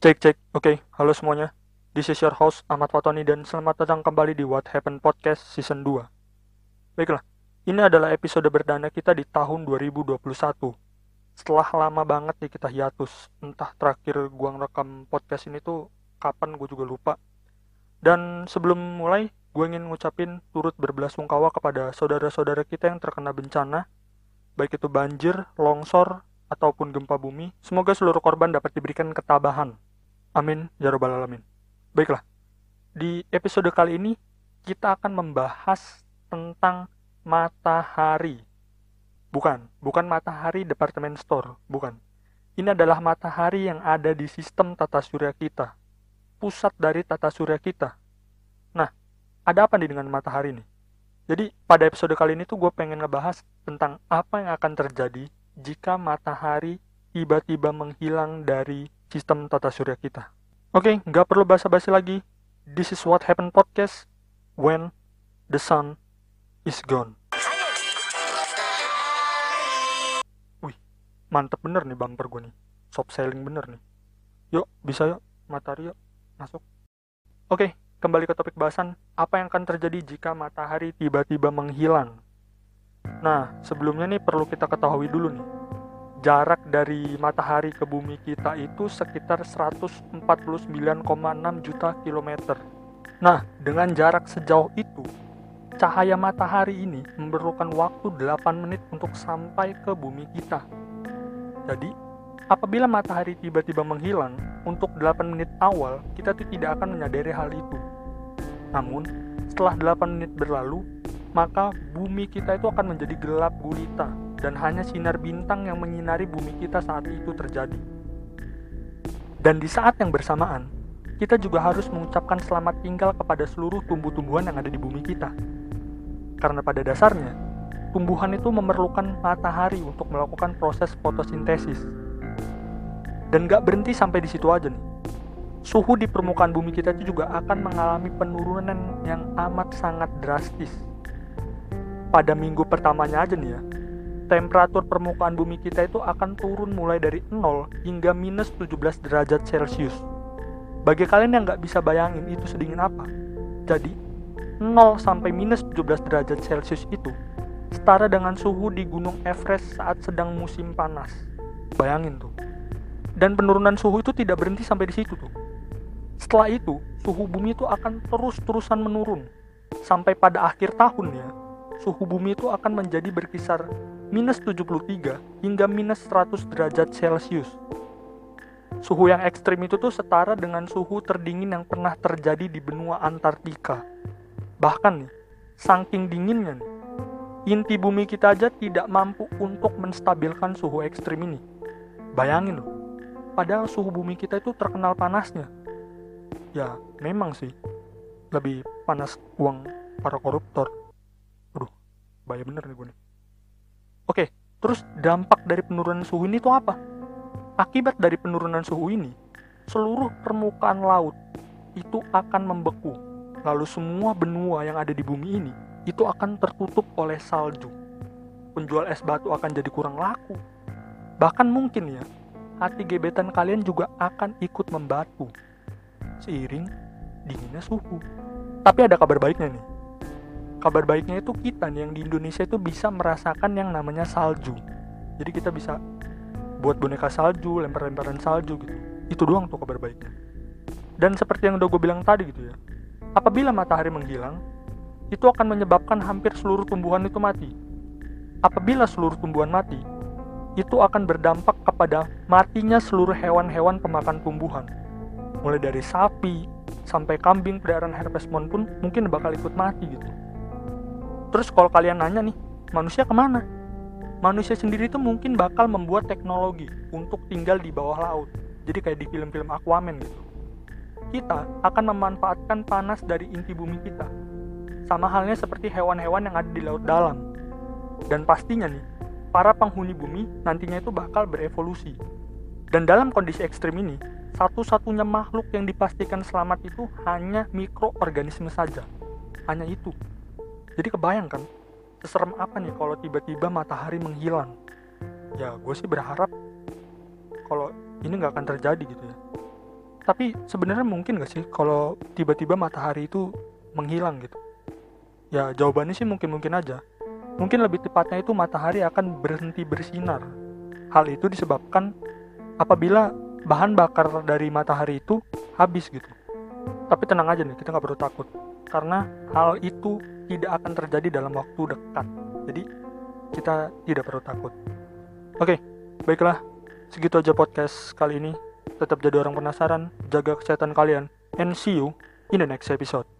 Cek cek, oke, halo semuanya. This is your host Ahmad Fatoni dan selamat datang kembali di What Happened Podcast Season 2. Baiklah, ini adalah episode perdana kita di tahun 2021. Setelah lama banget nih kita hiatus, entah terakhir gua ngerekam podcast ini tuh kapan gue juga lupa. Dan sebelum mulai, gue ingin ngucapin turut berbelasungkawa kepada saudara-saudara kita yang terkena bencana, baik itu banjir, longsor, ataupun gempa bumi. Semoga seluruh korban dapat diberikan ketabahan Amin ya robbal alamin. Baiklah, di episode kali ini kita akan membahas tentang matahari. Bukan, bukan matahari departemen store, bukan. Ini adalah matahari yang ada di sistem tata surya kita. Pusat dari tata surya kita. Nah, ada apa nih dengan matahari ini? Jadi, pada episode kali ini tuh gue pengen ngebahas tentang apa yang akan terjadi jika matahari tiba-tiba menghilang dari sistem tata surya kita. Oke, okay, nggak perlu basa-basi lagi. This is what happened podcast when the sun is gone. Wih, mantep bener nih bumper gue nih. Shop selling bener nih. Yuk, bisa yuk. Matahari yuk. Masuk. Oke, okay, kembali ke topik bahasan. Apa yang akan terjadi jika matahari tiba-tiba menghilang? Nah, sebelumnya nih perlu kita ketahui dulu nih jarak dari matahari ke bumi kita itu sekitar 149,6 juta kilometer. Nah, dengan jarak sejauh itu, cahaya matahari ini memerlukan waktu 8 menit untuk sampai ke bumi kita. Jadi, apabila matahari tiba-tiba menghilang, untuk 8 menit awal kita tidak akan menyadari hal itu. Namun, setelah 8 menit berlalu, maka bumi kita itu akan menjadi gelap gulita dan hanya sinar bintang yang menyinari bumi kita saat itu terjadi. Dan di saat yang bersamaan, kita juga harus mengucapkan selamat tinggal kepada seluruh tumbuh-tumbuhan yang ada di bumi kita. Karena pada dasarnya, tumbuhan itu memerlukan matahari untuk melakukan proses fotosintesis. Dan gak berhenti sampai di situ aja nih. Suhu di permukaan bumi kita itu juga akan mengalami penurunan yang amat sangat drastis. Pada minggu pertamanya aja nih ya, temperatur permukaan bumi kita itu akan turun mulai dari 0 hingga minus 17 derajat Celcius. Bagi kalian yang nggak bisa bayangin itu sedingin apa, jadi 0 sampai minus 17 derajat Celcius itu setara dengan suhu di Gunung Everest saat sedang musim panas. Bayangin tuh. Dan penurunan suhu itu tidak berhenti sampai di situ tuh. Setelah itu, suhu bumi itu akan terus-terusan menurun. Sampai pada akhir tahun ya, suhu bumi itu akan menjadi berkisar minus 73 hingga minus 100 derajat Celcius. Suhu yang ekstrim itu tuh setara dengan suhu terdingin yang pernah terjadi di benua Antartika. Bahkan nih, saking dinginnya inti bumi kita aja tidak mampu untuk menstabilkan suhu ekstrim ini. Bayangin loh, padahal suhu bumi kita itu terkenal panasnya. Ya, memang sih, lebih panas uang para koruptor. Aduh, bahaya bener nih gue nih. Oke, terus dampak dari penurunan suhu ini itu apa? Akibat dari penurunan suhu ini, seluruh permukaan laut itu akan membeku. Lalu semua benua yang ada di bumi ini itu akan tertutup oleh salju. Penjual es batu akan jadi kurang laku. Bahkan mungkin ya, hati gebetan kalian juga akan ikut membatu. Seiring dinginnya suhu. Tapi ada kabar baiknya nih kabar baiknya itu kita nih yang di Indonesia itu bisa merasakan yang namanya salju. Jadi kita bisa buat boneka salju lempar-lemparan salju gitu. Itu doang tuh kabar baiknya dan seperti yang udah gue bilang tadi gitu ya apabila matahari menghilang itu akan menyebabkan hampir seluruh tumbuhan itu mati. Apabila seluruh tumbuhan mati itu akan berdampak kepada matinya seluruh hewan-hewan pemakan tumbuhan. Mulai dari sapi sampai kambing peliharaan herpesmon pun mungkin bakal ikut mati gitu Terus kalau kalian nanya nih, manusia ke mana? Manusia sendiri itu mungkin bakal membuat teknologi untuk tinggal di bawah laut. Jadi kayak di film-film Aquaman gitu. Kita akan memanfaatkan panas dari inti bumi kita. Sama halnya seperti hewan-hewan yang ada di laut dalam. Dan pastinya nih, para penghuni bumi nantinya itu bakal berevolusi. Dan dalam kondisi ekstrim ini, satu-satunya makhluk yang dipastikan selamat itu hanya mikroorganisme saja. Hanya itu. Jadi kebayangkan seserem apa nih kalau tiba-tiba matahari menghilang. Ya gue sih berharap kalau ini nggak akan terjadi gitu ya. tapi sebenarnya mungkin gak sih kalau tiba-tiba matahari itu menghilang gitu? Ya jawabannya sih mungkin-mungkin aja. Mungkin lebih tepatnya itu matahari akan berhenti bersinar. Hal itu disebabkan apabila bahan bakar dari matahari itu habis gitu. Tapi tenang aja nih kita nggak perlu takut karena hal itu tidak akan terjadi dalam waktu dekat. Jadi kita tidak perlu takut. Oke baiklah. Segitu aja podcast kali ini. Tetap jadi orang penasaran. Jaga kesehatan kalian. And see you in the next episode